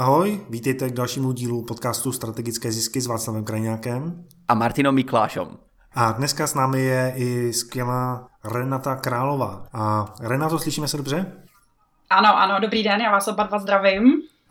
Ahoj, vítejte k dalšímu dílu podcastu Strategické zisky s Václavem Krajňákem a Martinom Miklášom. A dneska s námi je i skvělá Renata Králová. A Renato, slyšíme se dobře? Ano, ano, dobrý den, já vás oba dva zdravím.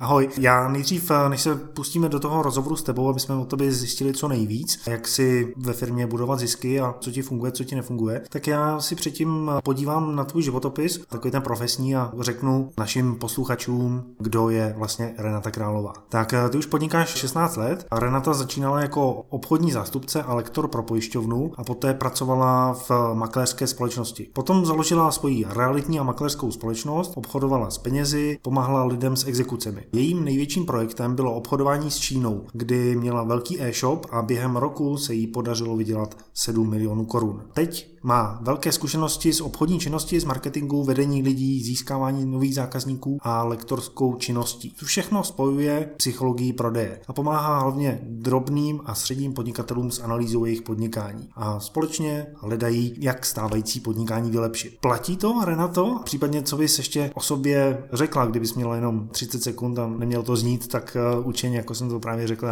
Ahoj, já nejdřív, eh, než se pustíme do toho rozhovoru s tebou, aby jsme o tobě zjistili co nejvíc, jak si ve firmě budovat zisky a co ti funguje, co ti nefunguje, tak já si předtím podívám na tvůj životopis, takový ten profesní a řeknu našim posluchačům, kdo je vlastně Renata Králová. Tak eh, ty už podnikáš 16 let a Renata začínala jako obchodní zástupce a lektor pro pojišťovnu a poté pracovala v makléřské společnosti. Potom založila svoji realitní a makléřskou společnost, obchodovala s penězi, pomáhala lidem s exekucemi. Jejím největším projektem bylo obchodování s Čínou, kdy měla velký e-shop a během roku se jí podařilo vydělat 7 milionů korun. Teď má velké zkušenosti z obchodní činnosti, z marketingu, vedení lidí, získávání nových zákazníků a lektorskou činností. To všechno spojuje psychologii prodeje a pomáhá hlavně drobným a středním podnikatelům s analýzou jejich podnikání. A společně hledají, jak stávající podnikání vylepšit. Platí to, Renato? Případně, co bys ještě o sobě řekla, kdybys měla jenom 30 sekund a neměl to znít tak uh, učeně, jako jsem to právě řekl.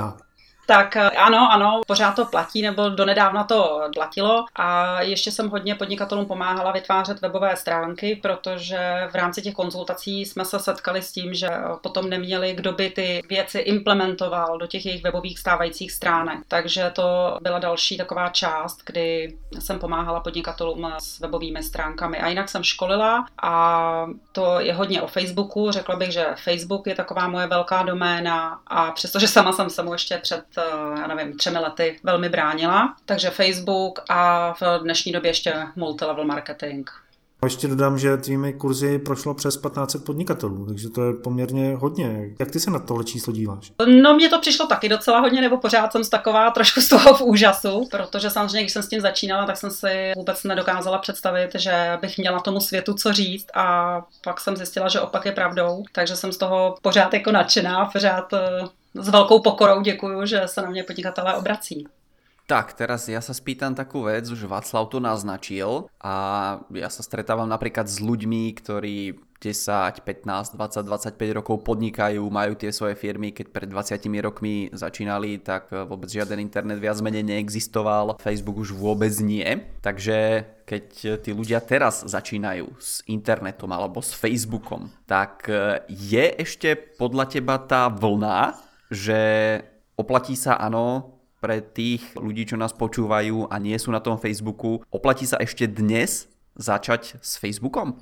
Tak eh, ano, ano, pořád to platí, nebo donedávna to platilo a ještě jsem hodně podnikatelům pomáhala vytvářet webové stránky, protože v rámci těch konzultací jsme se setkali s tím, že potom neměli, kdo by ty věci implementoval do těch jejich webových stávajících stránek. Takže to byla další taková část, kdy jsem pomáhala podnikatelům s webovými stránkami. A jinak jsem školila a to je hodně o Facebooku. Řekla bych, že Facebook je taková moje velká doména a přestože sama jsem se mu ještě před Eh, já nevím, třemi lety velmi bránila. Takže Facebook a v dnešní době ještě multilevel marketing. A ještě dodám, že tvými kurzy prošlo přes 1500 podnikatelů, takže to je poměrně hodně. Jak ty se na tohle číslo díváš? No mně to přišlo taky docela hodně, nebo pořád jsem z taková trošku z toho v úžasu, protože samozřejmě, když jsem s tím začínala, tak jsem si vůbec nedokázala představit, že bych měla tomu světu co říct a pak jsem zjistila, že opak je pravdou, takže jsem z toho pořád jako nadšená, pořád eh, s velkou pokorou děkuju, že se na mě podnikatelé obrací. Tak, teraz ja sa spýtam takú vec, už Václav to naznačil a ja sa stretávam napríklad s ľuďmi, ktorí 10, 15, 20, 25 rokov podnikajú, majú tie svoje firmy, keď pred 20 rokmi začínali, tak vôbec žiaden internet viac menej neexistoval, Facebook už vôbec nie. Takže keď tí ľudia teraz začínajú s internetom alebo s Facebookom, tak je ešte podľa teba tá vlna, že oplatí sa áno pre tých ľudí, čo nás počúvajú a nie sú na tom Facebooku, oplatí sa ešte dnes začať s Facebookom?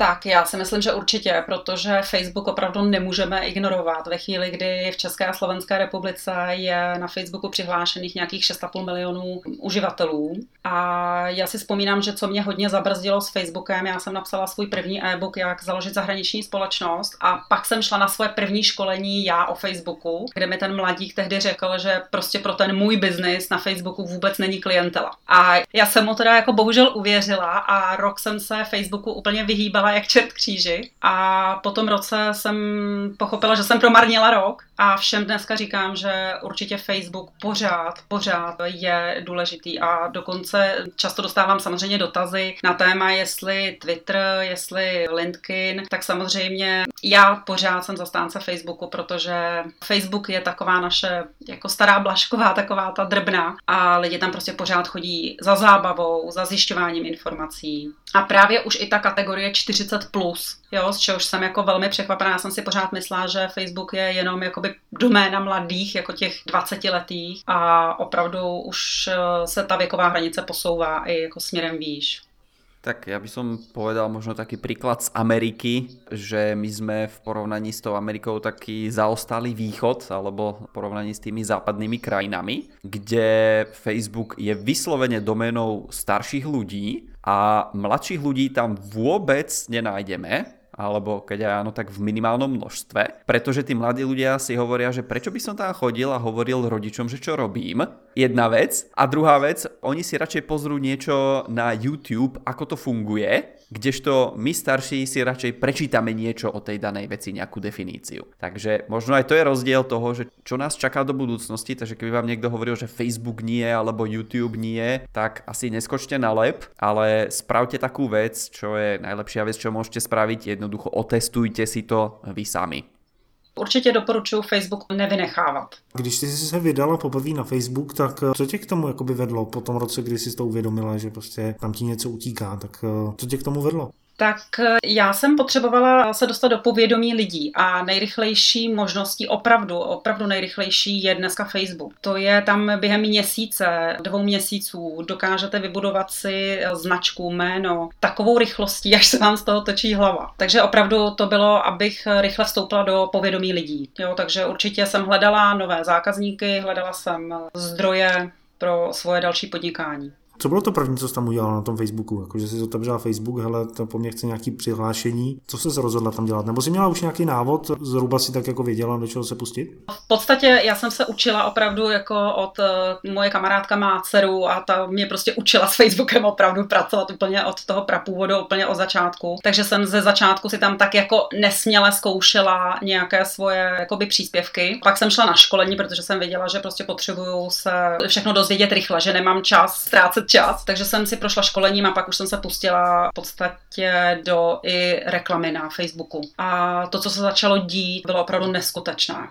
Tak, já si myslím, že určitě, protože Facebook opravdu nemůžeme ignorovat. Ve chvíli, kdy v České a Slovenské republice je na Facebooku přihlášených nějakých 6,5 milionů uživatelů. A já si vzpomínám, že co mě hodně zabrzdilo s Facebookem, já jsem napsala svůj první e-book, jak založit zahraniční společnost a pak jsem šla na svoje první školení já o Facebooku, kde mi ten mladík tehdy řekl, že prostě pro ten můj biznis na Facebooku vůbec není klientela. A já jsem mu teda jako bohužel uvěřila a rok jsem se Facebooku úplně vyhýbala jak čert kříži. A po tom roce jsem pochopila, že jsem promarnila rok a všem dneska říkám, že určitě Facebook pořád, pořád je důležitý a dokonce často dostávám samozřejmě dotazy na téma, jestli Twitter, jestli LinkedIn, tak samozřejmě já pořád jsem zastánce Facebooku, protože Facebook je taková naše jako stará blašková, taková ta drbna a lidi tam prostě pořád chodí za zábavou, za zjišťováním informací. A právě už i ta kategorie 40+, plus, jo, z čehož jsem jako velmi překvapená. Já jsem si pořád myslela, že Facebook je jenom jakoby doména mladých, jako těch 20 letých a opravdu už eh, se ta věková hranice posouvá i jako směrem výš. Tak ja by som povedal možno taký príklad z Ameriky, že my sme v porovnaní s tou Amerikou taký zaostalý východ, alebo v porovnaní s tými západnými krajinami, kde Facebook je vyslovene doménou starších ľudí a mladších ľudí tam vôbec nenájdeme alebo keď áno, tak v minimálnom množstve, pretože tí mladí ľudia si hovoria, že prečo by som tam chodil a hovoril rodičom, že čo robím. Jedna vec. A druhá vec, oni si radšej pozrú niečo na YouTube, ako to funguje, kdežto my starší si radšej prečítame niečo o tej danej veci, nejakú definíciu. Takže možno aj to je rozdiel toho, že čo nás čaká do budúcnosti, takže keby vám niekto hovoril, že Facebook nie alebo YouTube nie, tak asi neskočte na lep, ale spravte takú vec, čo je najlepšia vec, čo môžete spraviť, jednoducho otestujte si to vy sami. Určitě doporučuji Facebook nevynechávat. Když jsi se vydala poprvé na Facebook, tak co tě k tomu jakoby vedlo po tom roce, kdy jsi to uvědomila, že prostě tam ti něco utíká, tak co tě k tomu vedlo? Tak eh, já jsem potřebovala se dostat do povědomí lidí a nejrychlejší možností, opravdu, opravdu nejrychlejší je dneska Facebook. To je tam během měsíce, dvou měsíců, dokážete vybudovat si eh, značku, jméno, takovou rychlostí, až se vám z toho točí hlava. Takže opravdu to bylo, abych rychle vstoupila do povědomí lidí. Jo, takže určitě jsem hledala nové zákazníky, hledala jsem zdroje pro svoje další podnikání. Co bylo to první, co jsi tam udělal na tom Facebooku? Jako, že jsi otevřela Facebook, hele, to po mně chce nějaký přihlášení. Co se rozhodla tam dělat? Nebo jsi měla už nějaký návod, zhruba si tak jako věděla, do čeho se pustit? V podstatě já jsem se učila opravdu jako od uh, moje kamarádka má dceru a ta mě prostě učila s Facebookem opravdu pracovat úplně od toho prapůvodu, úplně od začátku. Takže jsem ze začátku si tam tak jako nesměle zkoušela nějaké svoje jakoby příspěvky. Pak jsem šla na školení, protože jsem věděla, že prostě potřebuju se všechno dozvědět rychle, že nemám čas ztrácet čas, takže jsem si prošla školením a pak už jsem se pustila v podstatě do i reklamy na Facebooku. A to, co se začalo dít, bylo opravdu neskutečné.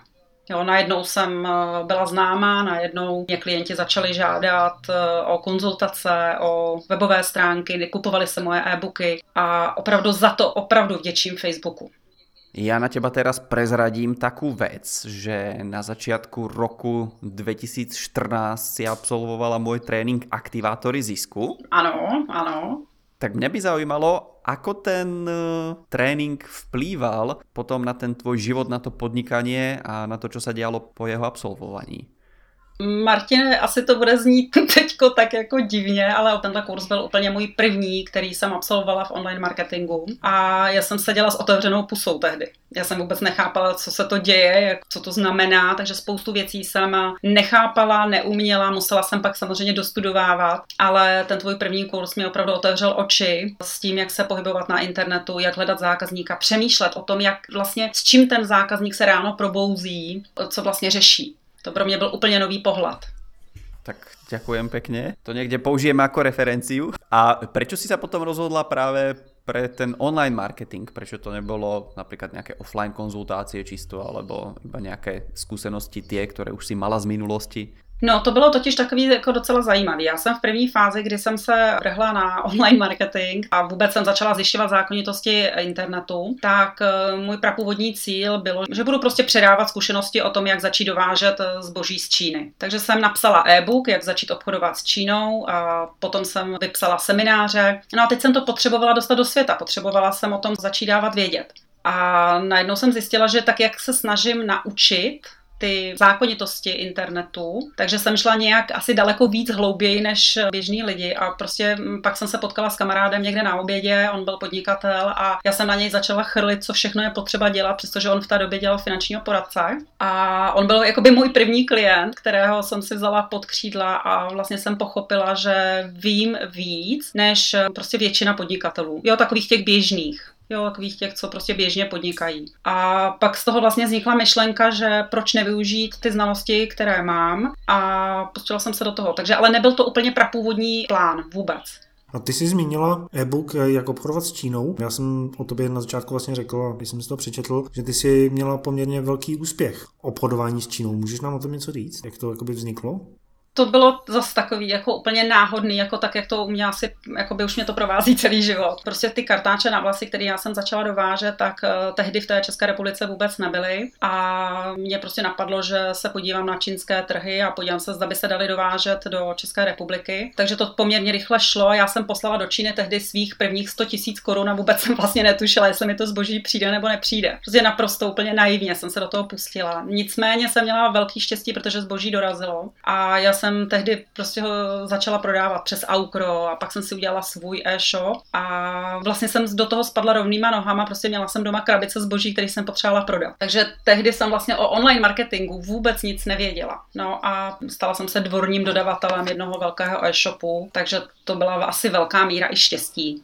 Jo, najednou jsem eh, byla známá, najednou mě klienti začali žádat eh, o konzultace, o webové stránky, kupovali se moje e-booky a opravdu za to opravdu vděčím Facebooku. Ja na teba teraz prezradím takú vec, že na začiatku roku 2014 si absolvovala môj tréning Aktivátory zisku. Áno, áno. Tak mňa by zaujímalo, ako ten e, tréning vplýval potom na ten tvoj život, na to podnikanie a na to, čo sa dialo po jeho absolvovaní. Martine, asi to bude znít teďko tak jako divně, ale tenhle kurz byl úplně můj první, který jsem absolvovala v online marketingu a já jsem seděla s otevřenou pusou tehdy. Já jsem vůbec nechápala, co se to děje, jak, co to znamená, takže spoustu věcí jsem nechápala, neuměla, musela jsem pak samozřejmě dostudovávat, ale ten tvůj první kurz mi opravdu otevřel oči s tím, jak se pohybovat na internetu, jak hledat zákazníka, přemýšlet o tom, jak vlastně s čím ten zákazník se ráno probouzí, co vlastně řeší. To pro mě byl úplně nový pohled. Tak ďakujem pekne. To niekde použijem ako referenciu. A prečo si sa potom rozhodla práve pre ten online marketing? Prečo to nebolo napríklad nejaké offline konzultácie čisto, alebo iba nejaké skúsenosti tie, ktoré už si mala z minulosti? No, to bylo totiž takový jako docela zajímavý. Já jsem v první fázi, kdy jsem se vrhla na online marketing a vůbec jsem začala zjišťovat zákonitosti internetu, tak eh, můj prapůvodní cíl bylo, že budu prostě předávat zkušenosti o tom, jak začít dovážet eh, zboží z Číny. Takže jsem napsala e-book, jak začít obchodovat s Čínou a potom jsem vypsala semináře. No a teď jsem to potřebovala dostat do světa, potřebovala jsem o tom začít dávat vědět. A najednou jsem zjistila, že tak, jak se snažím naučit ty zákonitosti internetu, takže jsem šla nějak asi daleko víc hlouběji než běžní lidi a prostě pak jsem se potkala s kamarádem někde na obědě, on byl podnikatel a já jsem na něj začala chrlit, co všechno je potřeba dělat, přestože on v té době dělal finančního poradce a on byl jakoby můj první klient, kterého jsem si vzala pod křídla a vlastně jsem pochopila, že vím víc než prostě většina podnikatelů. Jo, takových těch běžných jo, takových těch, co prostě běžně podnikají. A pak z toho vlastně vznikla myšlenka, že proč nevyužít ty znalosti, které mám a pustila jsem se do toho. Takže ale nebyl to úplně prapůvodní plán vůbec. A ty jsi zmínila e-book Jak obchodovat s Čínou. Já jsem o tobě na začátku vlastně řekl, když jsem si to přečetl, že ty jsi měla poměrně velký úspěch obchodování s Čínou. Můžeš nám o tom něco říct? Jak to jakoby vzniklo? To bylo zase takový jako úplně náhodný, jako tak, jak to u mě asi, jako by už mě to provází celý život. Prostě ty kartáče na vlasy, které já jsem začala dovážet, tak uh, tehdy v té České republice vůbec nebyly a mě prostě napadlo, že se podívám na čínské trhy a podívám se, zda by se dali dovážet do České republiky. Takže to poměrně rychle šlo. Já jsem poslala do Číny tehdy svých prvních 100 tisíc korun a vůbec jsem vlastně netušila, jestli mi to zboží přijde nebo nepřijde. Prostě naprosto úplně naivně jsem se do toho pustila. Nicméně jsem měla velký štěstí, protože zboží dorazilo a já jsem jsem tehdy prostě ho začala prodávat přes Aukro a pak jsem si udělala svůj e-shop a vlastně jsem do toho spadla rovnýma nohama, prostě měla jsem doma krabice zboží, který jsem potřebovala prodat. Takže tehdy jsem vlastně o online marketingu vůbec nic nevěděla. No a stala jsem se dvorním dodavatelem jednoho velkého e-shopu, takže to byla asi velká míra i štěstí.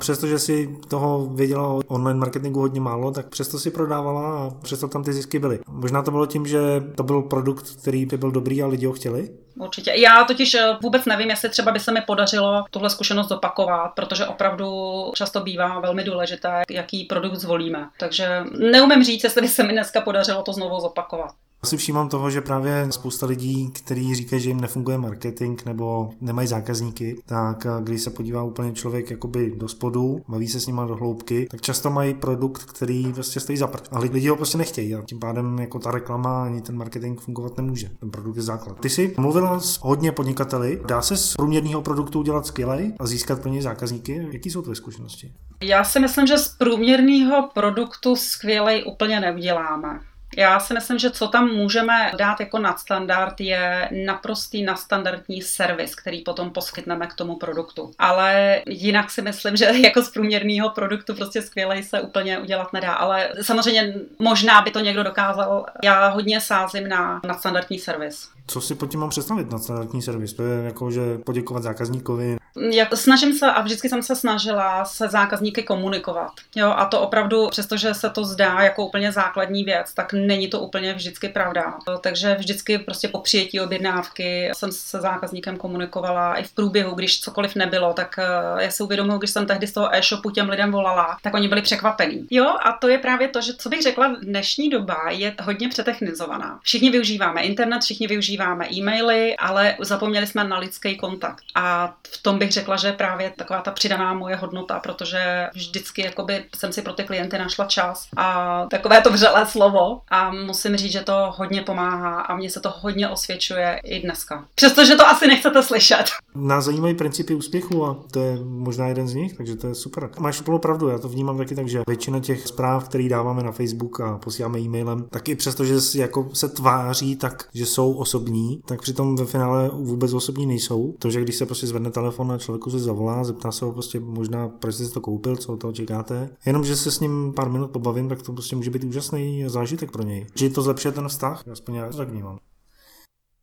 Přestože si toho věděla o online marketingu hodně málo, tak přesto si prodávala a přesto tam ty zisky byly. Možná to bylo tím, že to byl produkt, který by byl dobrý a lidi ho chtěli? Určitě. Já totiž eh, vůbec nevím, jestli třeba by se mi podařilo tuhle zkušenost zopakovat, protože opravdu často bývá velmi důležité, jaký produkt zvolíme. Takže neumím říct, jestli by se mi dneska podařilo to znovu zopakovat. Si všímám toho, že právě spousta lidí, kteří říkají, že jim nefunguje marketing nebo nemají zákazníky, tak když se podívá úplně člověk jakoby do spodu, baví se s nima do hloubky, tak často mají produkt, který prostě stojí za prd. Ale lidi ho prostě nechtějí a tím pádem jako ta reklama ani ten marketing fungovat nemůže. Ten produkt je základ. Ty jsi mluvila s hodně podnikateli. Dá se z průměrného produktu udělat skvělej a získat pro něj zákazníky? Jaký jsou tvoje zkušenosti? Já si myslím, že z průměrného produktu skvělej úplně neuděláme. Já si myslím, že co tam můžeme dát jako nadstandard je naprostý nadstandardní servis, který potom poskytneme k tomu produktu. Ale jinak si myslím, že jako z průměrného produktu prostě skvělej se úplně udělat nedá. Ale samozřejmě možná by to někdo dokázal. Já hodně sázím na nadstandardní servis. Co si pod tím mám představit nadstandardní servis? To je jako, že poděkovat zákazníkovi, jak, snažím se a vždycky jsem se snažila se zákazníky komunikovat. Jo, a to opravdu, přestože se to zdá jako úplně základní věc, tak není to úplně vždycky pravda. Takže vždycky prostě po přijetí objednávky jsem se zákazníkem komunikovala i v průběhu, když cokoliv nebylo, tak eh, já si uvědomuji, když jsem tehdy z toho e-shopu těm lidem volala, tak oni byli překvapení. Jo, a to je právě to, že co bych řekla, dnešní doba je hodně přetechnizovaná. Všichni využíváme internet, všichni využíváme e-maily, ale zapomněli jsme na lidský kontakt. A v tom bych řekla, že právě taková ta přidaná moje hodnota, protože vždycky jakoby jsem si pro ty klienty našla čas a takové to vřelé slovo a musím říct, že to hodně pomáhá a mně se to hodně osvědčuje i dneska. Přestože to asi nechcete slyšet. Nás zajímají principy úspěchu a to je možná jeden z nich, takže to je super. Máš úplnou pravdu, já to vnímám taky tak, že většina těch zpráv, které dáváme na Facebook a posíláme e-mailem, tak i přesto, že jako se tváří tak, že jsou osobní, tak přitom ve finále vůbec osobní nejsou. To, že když se prostě zvedne telefon na člověku se zavolá, zeptá se ho prostě možná, proč jste si to koupil, co od toho čekáte. Jenom, že se s ním pár minut pobavím, tak to prostě může být úžasný zážitek pro něj. Že to zlepšuje ten vztah, aspoň já to tak vnímám.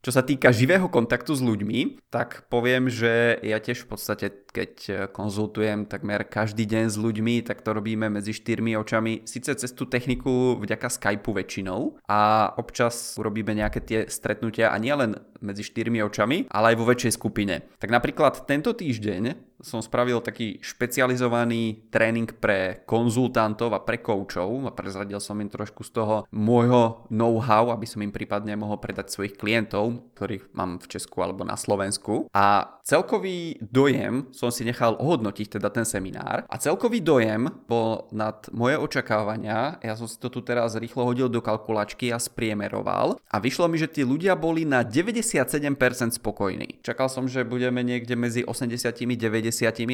Čo sa týka živého kontaktu s ľuďmi, tak poviem, že ja tiež v podstate, keď konzultujem takmer každý deň s ľuďmi, tak to robíme medzi štyrmi očami, síce cez tú techniku vďaka Skypeu väčšinou a občas urobíme nejaké tie stretnutia a nielen medzi štyrmi očami, ale aj vo väčšej skupine. Tak napríklad tento týždeň som spravil taký špecializovaný tréning pre konzultantov a pre koučov a prezradil som im trošku z toho môjho know-how, aby som im prípadne mohol predať svojich klientov, ktorých mám v Česku alebo na Slovensku. A celkový dojem som si nechal ohodnotiť teda ten seminár a celkový dojem bol nad moje očakávania, ja som si to tu teraz rýchlo hodil do kalkulačky a spriemeroval a vyšlo mi, že tí ľudia boli na 97% spokojní. Čakal som, že budeme niekde medzi 80 90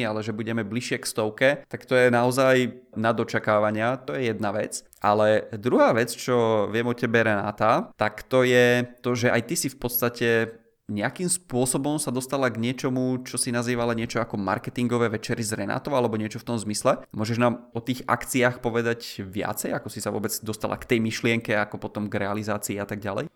ale že budeme bližšie k stovke, tak to je naozaj na dočakávania, to je jedna vec. Ale druhá vec, čo viem o tebe Renáta, tak to je to, že aj ty si v podstate nejakým spôsobom sa dostala k niečomu, čo si nazývala niečo ako marketingové večery s Renátou alebo niečo v tom zmysle. Môžeš nám o tých akciách povedať viacej, ako si sa vôbec dostala k tej myšlienke, ako potom k realizácii a tak ďalej?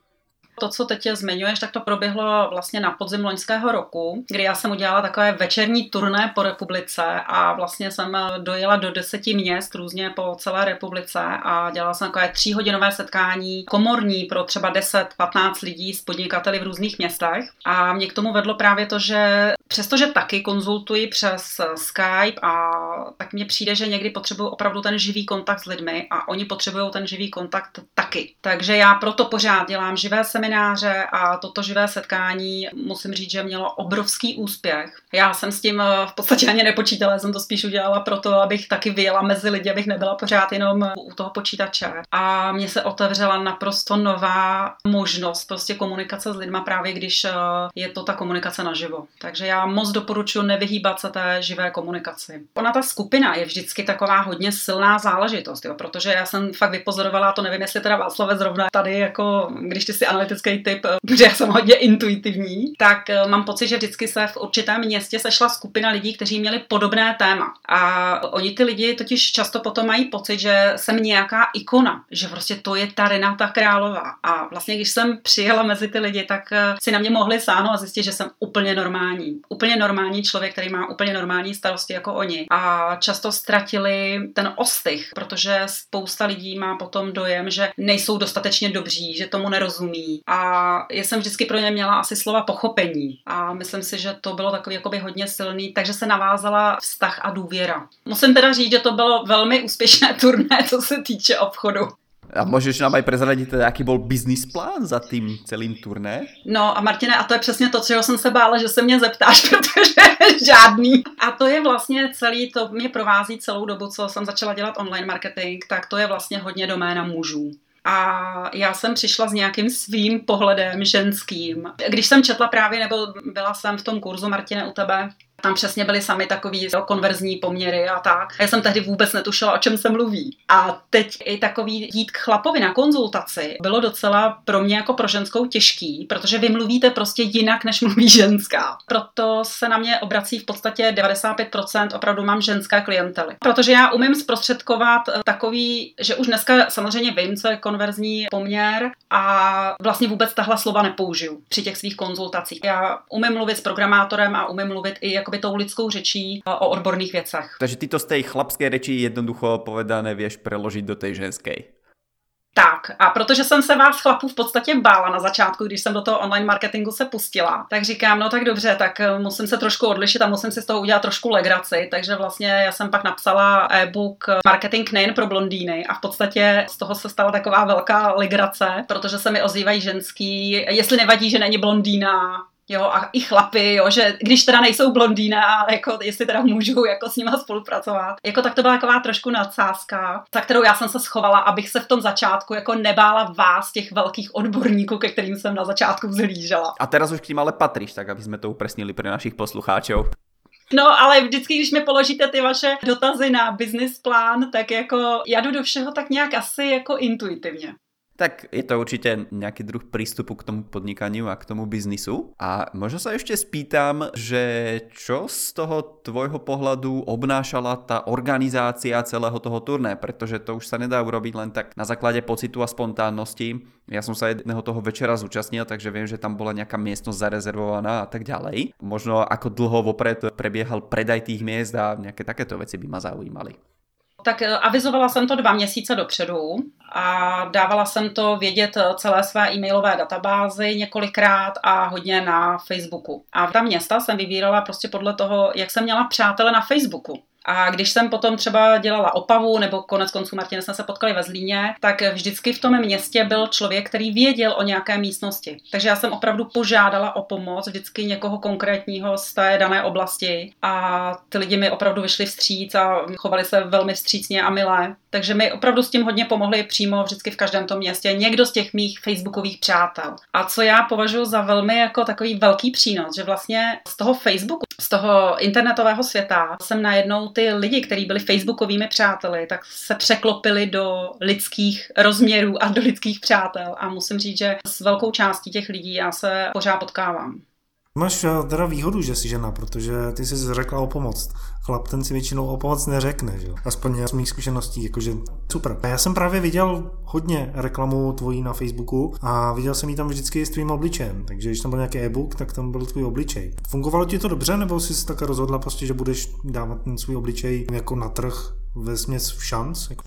To, co teď zmiňuješ, tak to proběhlo vlastně na podzim loňského roku, kdy já jsem udělala takové večerní turné po republice a vlastně jsem dojela do deseti měst různě po celé republice a dělala jsem takové tříhodinové setkání komorní pro třeba 10-15 lidí s podnikateli v různých městech. A mě k tomu vedlo právě to, že přestože taky konzultuji přes Skype a tak mně přijde, že někdy potřebuju opravdu ten živý kontakt s lidmi a oni potřebují ten živý kontakt taky. Takže já proto pořád dělám živé semináře semináře a toto živé setkání musím říct, že mělo obrovský úspěch. Já jsem s tím eh, v podstatě ani nepočítala, jsem to spíš udělala proto, abych taky vyjela mezi lidi, abych nebyla pořád jenom u toho počítače. A mně se otevřela naprosto nová možnost prostě komunikace s lidma právě, když eh, je to ta komunikace naživo. Takže já moc doporučuji nevyhýbat se té živé komunikaci. Ona ta skupina je vždycky taková hodně silná záležitost, jo, protože já jsem fakt vypozorovala, to nevím, jestli teda Václave zrovna tady, jako když ty si analyticky typický typ, protože já jsem hodně intuitivní, tak mám pocit, že vždycky se v určitém městě sešla skupina lidí, kteří měli podobné téma. A oni ty lidi totiž často potom mají pocit, že jsem nějaká ikona, že prostě to je ta Renata Králová. A vlastně, když jsem přijela mezi ty lidi, tak si na mě mohli sáhnout a zjistit, že jsem úplně normální. Úplně normální člověk, který má úplně normální starosti jako oni. A často ztratili ten ostych, protože spousta lidí má potom dojem, že nejsou dostatečně dobří, že tomu nerozumí. A já jsem vždycky pro ně měla asi slova pochopení. A myslím si, že to bylo takový jakoby hodně silný, takže se navázala vztah a důvěra. Musím teda říct, že to bylo velmi úspěšné turné, co se týče obchodu. A můžeš nám aj prezradit, jaký byl business plán za tím celým turné? No a Martine, a to je přesně to, čeho jsem se bála, že se mě zeptáš, protože žádný. A to je vlastně celý, to mě provází celou dobu, co jsem začala dělat online marketing, tak to je vlastně hodně doména mužů. A já jsem přišla s nějakým svým pohledem ženským. Když jsem četla právě, nebo byla jsem v tom kurzu Martine u tebe, tam přesně byly sami takový jo, konverzní poměry a tak. Já jsem tehdy vůbec netušila, o čem se mluví. A teď i takový jít k chlapovi na konzultaci bylo docela pro mě jako pro ženskou těžký, protože vy mluvíte prostě jinak, než mluví ženská. Proto se na mě obrací v podstatě 95% opravdu mám ženské klientely. Protože já umím zprostředkovat takový, že už dneska samozřejmě vím, co je konverzní poměr a vlastně vůbec tahle slova nepoužiju při těch svých konzultacích. Já umím mluvit s programátorem a umím mluvit i jako jakoby tou lidskou řečí o odborných věcech. Takže ty to z té chlapské řeči jednoducho povedané věš preložit do té ženské. Tak, a protože jsem se vás chlapů v podstatě bála na začátku, když jsem do toho online marketingu se pustila, tak říkám, no tak dobře, tak eh, musím se trošku odlišit a musím si z toho udělat trošku legraci. Takže vlastně já jsem pak napsala e-book Marketing nejen pro blondýny a v podstatě z toho se stala taková velká legrace, protože se mi ozývají ženský, jestli nevadí, že není blondýna, Jo, a i chlapy, jo, že když teda nejsou blondýna, jako jestli teda můžu jako s nima spolupracovat. Jako tak to byla taková trošku nadsázka, za kterou já jsem se schovala, abych se v tom začátku jako nebála vás, těch velkých odborníků, ke kterým jsem na začátku vzhlížela. A teraz už k ním ale patříš, tak aby jsme to upresnili pro našich poslucháčů. No, ale vždycky, když mi položíte ty vaše dotazy na business plán, tak jako já jdu do všeho tak nějak asi jako intuitivně. Tak je to určite nejaký druh prístupu k tomu podnikaniu a k tomu biznisu. A možno sa ešte spýtam, že čo z toho tvojho pohľadu obnášala tá organizácia celého toho turné, pretože to už sa nedá urobiť len tak na základe pocitu a spontánnosti. Ja som sa jedného toho večera zúčastnil, takže viem, že tam bola nejaká miestnosť zarezervovaná a tak ďalej. Možno ako dlho vopred prebiehal predaj tých miest a nejaké takéto veci by ma zaujímali tak eh, avizovala jsem to dva měsíce dopředu a dávala jsem to vědět eh, celé své e-mailové databázy několikrát a hodně na Facebooku. A ta města jsem vybírala prostě podle toho, jak jsem měla přátele na Facebooku. A když jsem potom třeba dělala Opavu, nebo konec konců Martin jsme se potkali ve Zlíně, tak vždycky v tom městě byl člověk, který věděl o nějaké místnosti. Takže já jsem opravdu požádala o pomoc vždycky někoho konkrétního z té dané oblasti a ty lidi mi opravdu vyšli vstříc a chovali se velmi vstřícně a milé. Takže mi opravdu s tím hodně pomohli přímo vždycky v každém tom městě někdo z těch mých facebookových přátel. A co já považuji za velmi jako takový velký přínos, že vlastně z toho Facebooku, z toho internetového světa jsem najednou ty lidi, kteří byli facebookovými přáteli, tak se překlopili do lidských rozměrů a do lidských přátel. A musím říct, že s velkou částí těch lidí já se pořád potkávám. Máš eh, teda výhodu, že jsi žena, protože ty jsi řekla o pomoc. Chlap ten si většinou o pomoc neřekne, že? Aspoň z mých zkušeností, jakože super. A já jsem právě viděl hodně reklamu tvojí na Facebooku a viděl jsem ji tam vždycky s tvým obličejem, takže když tam byl nějaký e-book, tak tam byl tvůj obličej. Fungovalo ti to dobře, nebo jsi se tak rozhodla prostě, že budeš dávat ten svůj obličej jako na trh ve směs v šanc? Jako...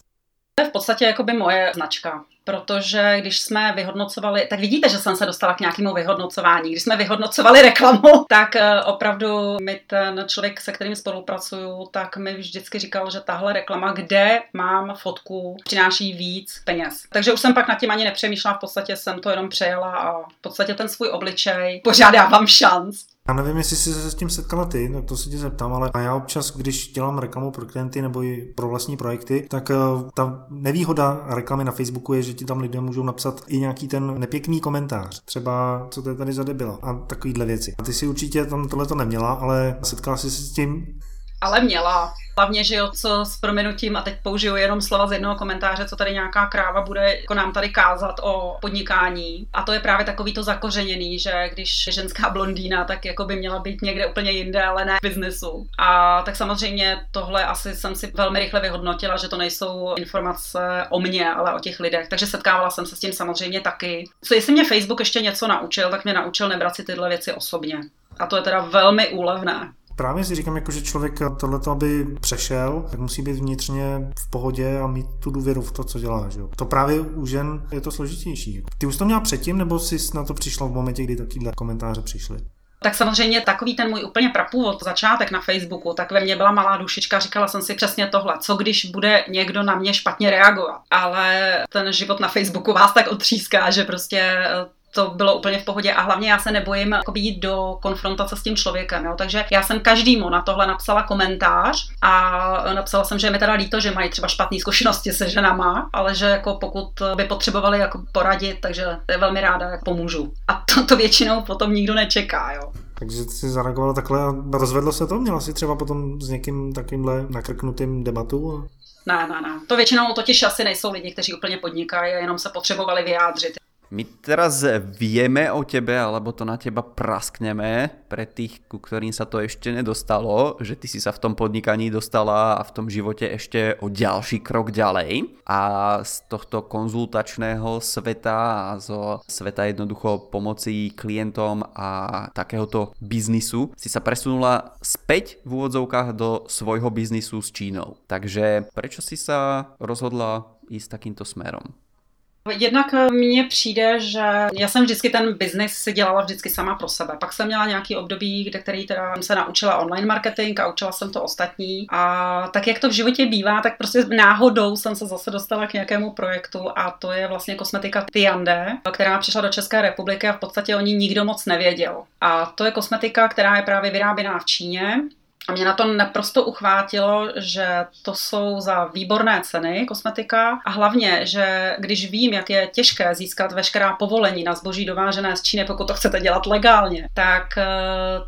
To je v podstatě jako by moje značka protože když jsme vyhodnocovali, tak vidíte, že jsem se dostala k nějakému vyhodnocování. Když jsme vyhodnocovali reklamu, tak eh, opravdu mi ten člověk, se kterým spolupracuju, tak mi vždycky říkal, že tahle reklama, kde mám fotku, přináší víc peněz. Takže už jsem pak nad tím ani nepřemýšlela, v podstatě jsem to jenom přejela a v podstatě ten svůj obličej pořádávám šanc. Já nevím, jestli jsi se s tím setkala ty, no to se tě zeptám, ale já občas, když dělám reklamu pro klienty nebo i pro vlastní projekty, tak eh, ta nevýhoda reklamy na Facebooku je, že ti tam lidé můžou napsat i nějaký ten nepěkný komentář. Třeba, co to je tady za debila a takovýhle věci. A ty si určitě tam tohle to neměla, ale setkala jsi se s tím, Ale měla. Hlavně, že jo, co s proměnutím, a teď použiju jenom slova z jednoho komentáře, co tady nějaká kráva bude jako nám tady kázat o podnikání. A to je právě takový to zakořeněný, že když je ženská blondýna, tak jako by měla být někde úplně jinde, ale ne v biznesu. A tak samozřejmě tohle asi jsem si velmi rychle vyhodnotila, že to nejsou informace o mně, ale o těch lidech. Takže setkávala jsem se s tím samozřejmě taky. Co jestli mě Facebook ještě něco naučil, tak mě naučil nebrat si tyhle věci osobně. A to je teda velmi úlevné. Právě si říkám, jako, že člověk tohleto, aby přešel, tak musí být vnitřně v pohodě a mít tu důvěru v to, co dělá. Že? To právě u žen je to složitější. Ty už to měla předtím, nebo jsi na to přišla v momentě, kdy takovýhle komentáře přišly? Tak samozřejmě takový ten můj úplně prapůvod, začátek na Facebooku, tak ve mně byla malá dušička, říkala jsem si přesně tohle, co když bude někdo na mě špatně reagovat. Ale ten život na Facebooku vás tak otříská, že prostě to bylo úplně v pohodě a hlavně já se nebojím jako jít do konfrontace s tím člověkem. Jo? Takže já jsem každému na tohle napsala komentář a napsala jsem, že je mi teda líto, že mají třeba špatné zkušenosti se ženama, ale že jako pokud by potřebovali jako poradit, takže je velmi ráda, jak pomůžu. A to, to většinou potom nikdo nečeká. Jo? Takže jsi zareagovala takhle a rozvedlo se to? Měla jsi třeba potom s někým takýmhle nakrknutým debatu? Ne, ne, ne. To většinou totiž asi nejsou lidi, kteří úplně podnikají a jenom se potřebovali vyjádřit. My teraz vieme o tebe, alebo to na teba praskneme, pre tých, ku ktorým sa to ešte nedostalo, že ty si sa v tom podnikaní dostala a v tom živote ešte o ďalší krok ďalej. A z tohto konzultačného sveta a zo sveta jednoducho pomoci klientom a takéhoto biznisu si sa presunula späť v úvodzovkách do svojho biznisu s Čínou. Takže prečo si sa rozhodla ísť takýmto smerom? Jednak eh, mně přijde, že já jsem vždycky ten biznis si dělala vždycky sama pro sebe. Pak jsem měla nějaký období, kde který teda se naučila online marketing a učila jsem to ostatní. A tak jak to v životě bývá, tak prostě náhodou jsem se zase dostala k nějakému projektu a to je vlastně kosmetika Tiande, která přišla do České republiky a v podstatě o ní nikdo moc nevěděl. A to je kosmetika, která je právě vyráběná v Číně a mě na to naprosto uchvátilo, že to jsou za výborné ceny kosmetika a hlavně, že když vím, jak je těžké získat veškerá povolení na zboží dovážené z Číny, pokud to chcete dělat legálně, tak eh,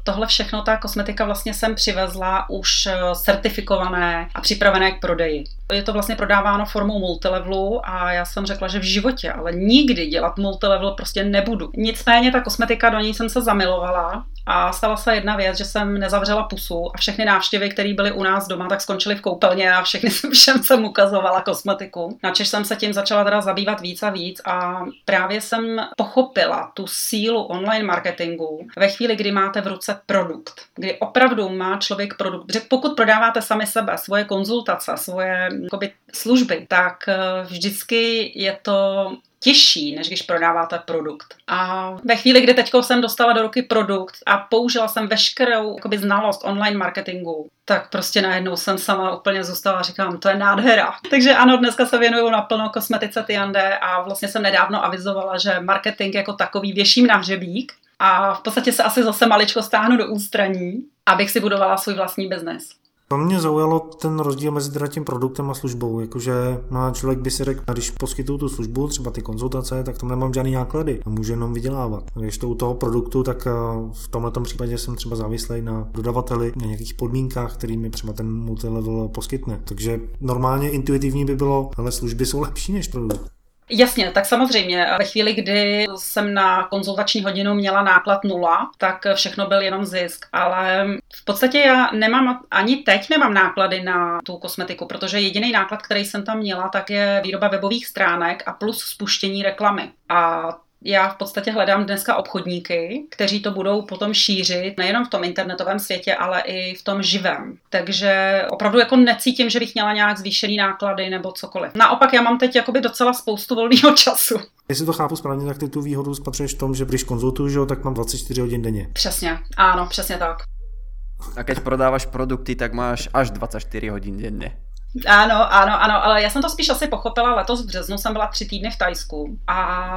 tohle všechno ta kosmetika vlastně jsem přivezla už eh, certifikované a připravené k prodeji. Je to vlastně prodáváno formou multilevelu a já jsem řekla, že v životě, ale nikdy dělat multilevel prostě nebudu. Nicméně ta kosmetika, do ní jsem se zamilovala a stala se jedna věc, že jsem nezavřela pusu a všechny návštěvy, které byly u nás doma, tak skončily v koupelně a všechny všem jsem ukazovala kosmetiku. Načež jsem se tím začala teda zabývat víc a víc a právě jsem pochopila tu sílu online marketingu ve chvíli, kdy máte v ruce produkt, kdy opravdu má člověk produkt. Že pokud prodáváte sami sebe, svoje konzultace, svoje jakoby, služby, tak eh, vždycky je to těžší, než když prodáváte produkt. A ve chvíli, kdy teď jsem dostala do ruky produkt a použila jsem veškerou jakoby, znalost online marketingu, tak prostě najednou jsem sama úplně zůstala a říkám, to je nádhera. Takže ano, dneska se věnuju naplno kosmetice Tiande a vlastně jsem nedávno avizovala, že marketing jako takový věším na hřebík a v podstatě se asi zase maličko stáhnu do ústraní, abych si budovala svůj vlastní biznes. To mě zaujalo ten rozdíl mezi teda tím produktem a službou, jakože no, člověk by si řekl, když poskytuju tu službu, třeba ty konzultace, tak tam nemám žádný náklady a můžu jenom vydělávat. Když to u toho produktu, tak eh, v tomto případě jsem třeba závislý na dodavateli, na nějakých podmínkách, který mi třeba ten multilevel poskytne. Takže normálně intuitivní by bylo, ale služby jsou lepší než produkt. Jasně, tak samozřejmě. Ve chvíli, kdy jsem na konzultační hodinu měla náklad nula, tak všechno byl jenom zisk. Ale v podstatě já nemám, ani teď nemám náklady na tu kosmetiku, protože jediný náklad, který jsem tam měla, tak je výroba webových stránek a plus spuštění reklamy. A já v podstatě hledám dneska obchodníky, kteří to budou potom šířit nejenom v tom internetovém světě, ale i v tom živém. Takže opravdu jako necítím, že bych měla nějak zvýšený náklady nebo cokoliv. Naopak já mám teď jakoby docela spoustu volného času. Jestli to chápu správně, tak ty tu výhodu spatřuješ v tom, že když konzultuju, tak mám 24 hodin denně. Přesně, ano, přesně tak. A keď prodávaš produkty, tak máš až 24 hodin denně. Ano, ano, ano, ale já jsem to spíš asi pochopila letos v březnu, jsem byla tři týdny v Tajsku a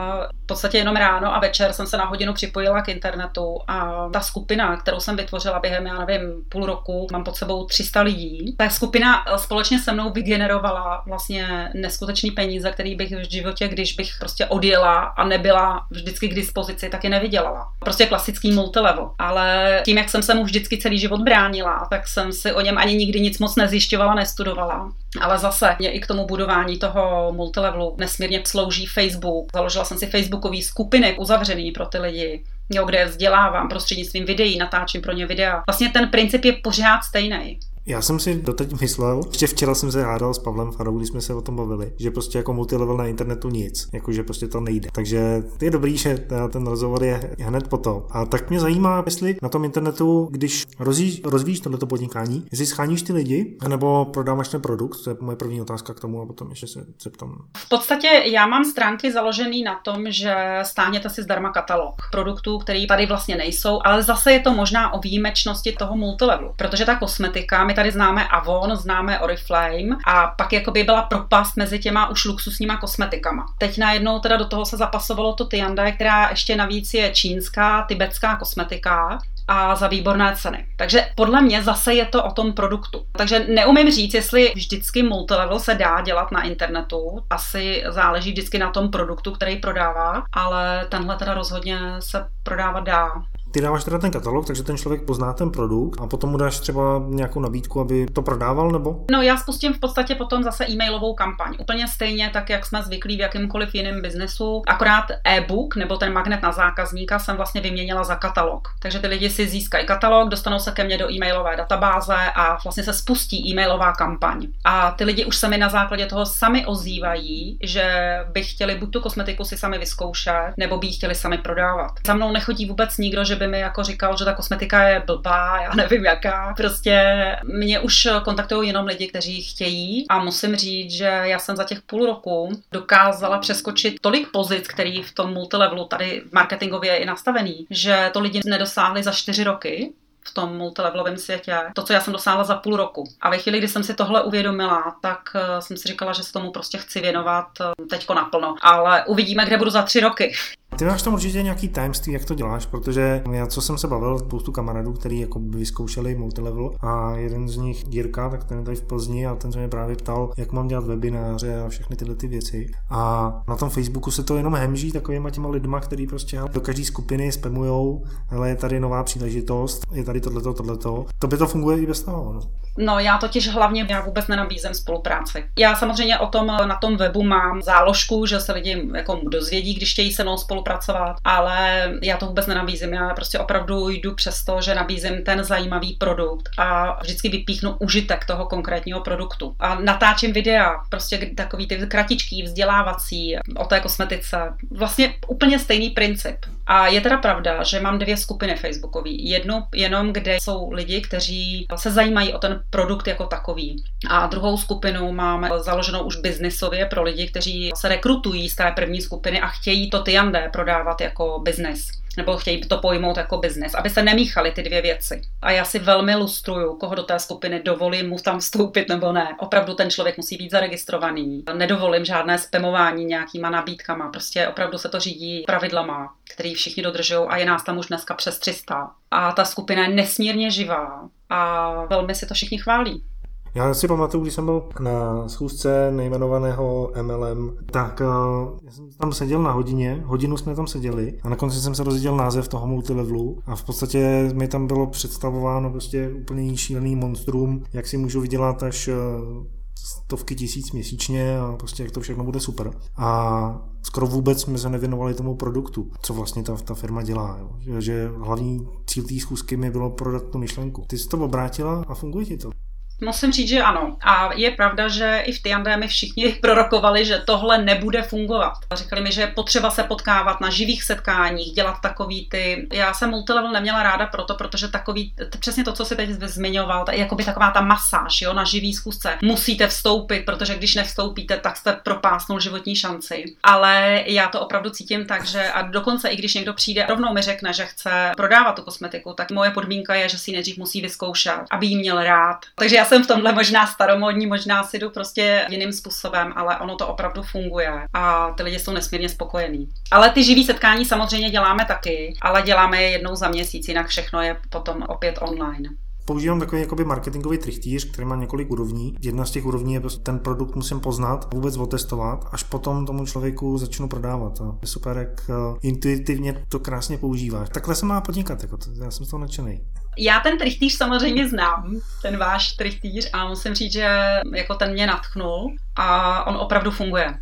v podstatě jenom ráno a večer jsem se na hodinu připojila k internetu a ta skupina, kterou jsem vytvořila během, já nevím, půl roku, mám pod sebou 300 lidí, ta skupina společně se mnou vygenerovala vlastně neskutečný peníze, který bych v životě, když bych prostě odjela a nebyla vždycky k dispozici, tak nevydělala. Prostě klasický multilevel. Ale tím, jak jsem se mu vždycky celý život bránila, tak jsem si o něm ani nikdy nic moc nezjišťovala, nestudovala. Ale zase mě i k tomu budování toho multilevelu nesmírně slouží Facebook. Založila jsem si Facebookové skupiny uzavřený pro ty lidi jo, kde vzdělávám prostřednictvím videí, natáčím pro ně videa. Vlastně ten princip je pořád stejný. Já jsem si doteď myslel, ještě včera jsem se hádal s Pavlem Farou, když jsme se o tom bavili, že prostě jako multilevel na internetu nic, jakože prostě to nejde. Takže je dobrý, že ten rozhovor je hned po to. A tak mě zajímá, jestli na tom internetu, když rozvíjíš, rozvíjíš tohleto podnikání, jestli scháníš ty lidi, anebo prodáváš ten produkt, to je moje první otázka k tomu a potom ještě se zeptám. V podstatě já mám stránky založené na tom, že stáhněte si zdarma katalog produktů, který tady vlastně nejsou, ale zase je to možná o výjimečnosti toho multilevelu, protože ta kosmetika, my tady známe Avon, známe Oriflame a pak jakoby byla propast mezi těma už luxusníma kosmetikama. Teď najednou teda do toho se zapasovalo to Tianda, která ještě navíc je čínská, tibetská kosmetika a za výborné ceny. Takže podle mě zase je to o tom produktu. Takže neumím říct, jestli vždycky multilevel se dá dělat na internetu. Asi záleží vždycky na tom produktu, který prodává, ale tenhle teda rozhodně se prodávat dá ty dáváš teda ten katalog, takže ten člověk pozná ten produkt a potom mu dáš třeba nějakou nabídku, aby to prodával, nebo? No já spustím v podstatě potom zase e-mailovou kampaň. Úplně stejně tak, jak jsme zvyklí v jakýmkoliv jiném biznesu. Akorát e-book nebo ten magnet na zákazníka jsem vlastně vyměnila za katalog. Takže ty lidi si získají katalog, dostanou se ke mně do e-mailové databáze a vlastně se spustí e-mailová kampaň. A ty lidi už se mi na základě toho sami ozývají, že by chtěli buď tu kosmetiku si sami vyzkoušet, nebo by ji chtěli sami prodávat. Za mnou nechodí vůbec nikdo, že by by mi jako říkal, že ta kosmetika je blbá, já nevím jaká. Prostě mě už kontaktují jenom lidi, kteří chtějí a musím říct, že já jsem za těch půl roku dokázala přeskočit tolik pozic, který v tom multilevelu tady marketingově je i nastavený, že to lidi nedosáhli za čtyři roky, v tom multilevelovém světě. To, co já jsem dosáhla za půl roku. A ve chvíli, kdy jsem si tohle uvědomila, tak uh, jsem si říkala, že se tomu prostě chci věnovat uh, teďko naplno. Ale uvidíme, kde budu za tři roky. Ty máš tam určitě nějaký tajemství, jak to děláš, protože já, co jsem se bavil, spoustu kamarádů, kteří jako vyzkoušeli multilevel a jeden z nich, Jirka, tak ten je tady v Plzni a ten se mě právě ptal, jak mám dělat webináře a všechny tyhle ty věci. A na tom Facebooku se to jenom hemží takovýma těma lidma, který prostě do každé skupiny spamujou, ale je tady nová příležitost, je tady tohleto, tohleto. To by to funguje i bez toho. No. No já totiž hlavně já vůbec nenabízím spolupráci. Já samozřejmě o tom na tom webu mám záložku, že se lidi jako dozvědí, když chtějí se mnou spolupracovat, ale já to vůbec nenabízím. Já prostě opravdu jdu přes to, že nabízím ten zajímavý produkt a vždycky vypíchnu užitek toho konkrétního produktu. A natáčím videa, prostě takový ty kratičký, vzdělávací o té kosmetice. Vlastně úplně stejný princip. A je teda pravda, že mám dvě skupiny facebookové. Jednu jenom, kde jsou lidi, kteří se zajímají o ten produkt jako takový. A druhou skupinu máme založenou už biznisově pro lidi, kteří se rekrutují z té první skupiny a chtějí to Tiande prodávat jako biznis nebo chtějí to pojmout jako biznis, aby se nemíchaly ty dvě věci. A já si velmi lustruju, koho do té skupiny dovolím mu tam vstoupit nebo ne. Opravdu ten člověk musí být zaregistrovaný. Nedovolím žádné spamování nějakýma nabídkama. Prostě opravdu se to řídí pravidlama, který všichni dodržují a je nás tam už dneska přes 300. A ta skupina je nesmírně živá a velmi si to všichni chválí. Já si pamatuju, když jsem byl na schůzce nejmenovaného MLM, tak uh, já jsem tam seděl na hodině, hodinu jsme tam seděli a na konci jsem se dozvěděl název toho multilevelu a v podstatě mi tam bylo představováno prostě úplně šílený monstrum, jak si můžu vydělat až uh, stovky tisíc měsíčně a prostě jak to všechno bude super. A skoro vůbec jsme se nevěnovali tomu produktu, co vlastně ta, ta firma dělá. Jo. Že hlavní cíl té schůzky mi bylo prodat tu myšlenku. Ty jsi to obrátila a funguje ti to. Musím říct, že ano. A je pravda, že i v Tiandé mi všichni prorokovali, že tohle nebude fungovat. Říkali mi, že je potřeba se potkávat na živých setkáních, dělat takový ty. Já jsem multilevel neměla ráda proto, protože takový, přesně to, co si teď zmiňoval, jako by taková ta masáž, jo, na živý schůzce. Musíte vstoupit, protože když nevstoupíte, tak jste propásnul životní šanci. Ale já to opravdu cítím tak, že a dokonce i když někdo přijde, rovnou mi řekne, že chce prodávat tu kosmetiku, tak moje podmínka je, že si nejdřív musí vyzkoušet, aby jí měl rád. Takže já jsem v tomhle možná staromodní, možná si jdu prostě jiným způsobem, ale ono to opravdu funguje a ty lidi jsou nesmírně spokojení. Ale ty živý setkání samozřejmě děláme taky, ale děláme je jednou za měsíc, jinak všechno je potom opět online používám takový jakoby marketingový trichtýř, který má několik úrovní. Jedna z těch úrovní je prostě ten produkt musím poznat, vůbec otestovat, až potom tomu člověku začnu prodávat. Je super, jak eh, intuitivně to krásně používáš. Takhle se má podnikat, jako to, já jsem z toho nadšený. Já ten trichtýř samozřejmě znám, ten váš trichtýř a musím říct, že jako ten mě natchnul a on opravdu funguje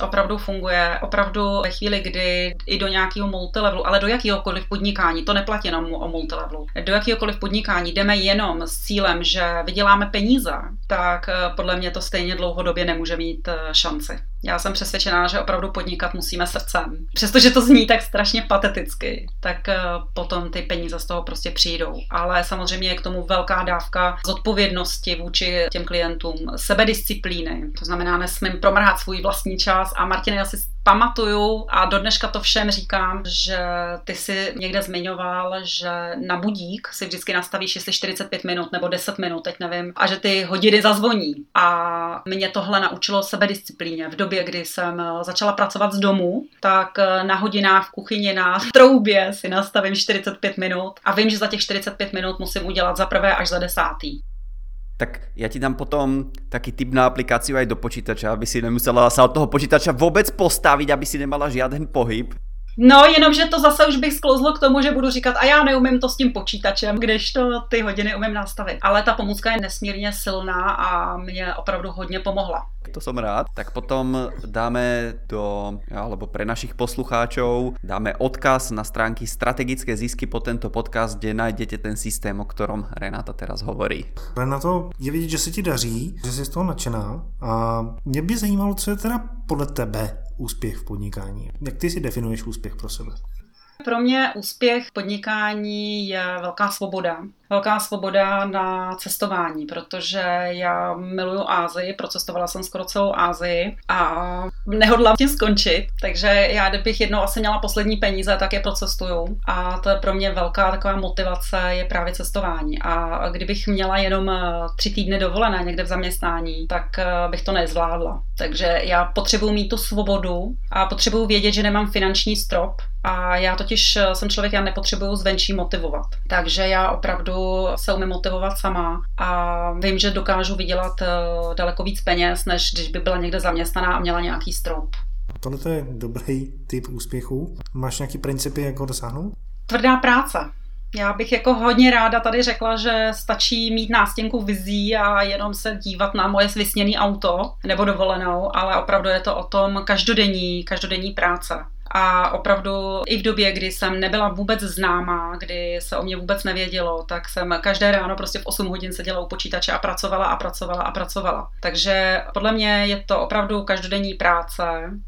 opravdu funguje, opravdu ve chvíli, kdy i do nějakého multilevelu, ale do jakéhokoliv podnikání, to neplatí jenom o multilevelu, do jakéhokoliv podnikání jdeme jenom s cílem, že vyděláme peníze, tak eh, podle mě to stejně dlouhodobě nemůže mít eh, šanci. Já jsem přesvědčená, že opravdu podnikat musíme srdcem. Přestože to zní tak strašně pateticky, tak eh, potom ty peníze z toho prostě přijdou. Ale samozřejmě je k tomu velká dávka zodpovědnosti vůči těm klientům, sebedisciplíny. To znamená, nesmím promrhat svůj vlastní čas. A Martin, já si pamatuju a do dneška to všem říkám, že ty si někde zmiňoval, že na budík si vždycky nastavíš, jestli 45 minut nebo 10 minut, teď nevím, a že ty hodiny zazvoní. A mě tohle naučilo sebedisciplíně. V době, kdy jsem začala pracovat z domu, tak na hodinách v kuchyni na troubě si nastavím 45 minut a vím, že za těch 45 minut musím udělat za prvé až za desátý tak ja ti dám potom taký tip na aplikáciu aj do počítača, aby si nemusela sa od toho počítača vôbec postaviť, aby si nemala žiaden pohyb. No, jenomže to zase už bych sklouzlo k tomu, že budu říkat, a já neumím to s tím počítačem, když to ty hodiny umím nastavit. Ale ta pomůcka je nesmírně silná a mě opravdu hodně pomohla. To som rád. Tak potom dáme do, alebo pre našich poslucháčov, dáme odkaz na stránky Strategické zisky po tento podcast, kde nájdete ten systém, o ktorom Renáta teraz hovorí. Renato, je vidět, že se ti daří, že jsi z toho nadšená a mě by zajímalo, co je teda podle tebe úspěch v podnikání. Jak ty si definuješ úspěch pro sebe? Pro mě úspěch podnikání je velká svoboda. Velká svoboda na cestování, protože já miluju Ázii, procestovala jsem skoro celou Ázii a nehodlám tím skončit, takže já kdybych jednou asi měla poslední peníze, tak je procestuju a to je pro mě velká taková motivace je právě cestování a kdybych měla jenom eh, tři týdny dovolené někde v zaměstnání, tak eh, bych to nezvládla. Takže já potřebuji mít tu svobodu a potřebuji vědět, že nemám finanční strop, a já totiž eh, jsem člověk, já nepotřebuju zvenčí motivovat. Takže já opravdu se umím motivovat sama a vím, že dokážu vydělat eh, daleko víc peněz, než když by byla někde zaměstnaná a měla nějaký strop. Tohle je dobrý typ úspěchu. Máš nějaký principy, jak ho dosáhnout? Tvrdá práce. Já bych jako hodně ráda tady řekla, že stačí mít nástěnku vizí a jenom se dívat na moje vysněné auto nebo dovolenou, ale opravdu je to o tom každodenní, každodenní práce. A opravdu i v době, kdy jsem nebyla vůbec známá, kdy se o mě vůbec nevědělo, tak jsem každé ráno prostě v 8 hodin seděla u počítače a pracovala a pracovala a pracovala. Takže podle mě je to opravdu každodenní práce.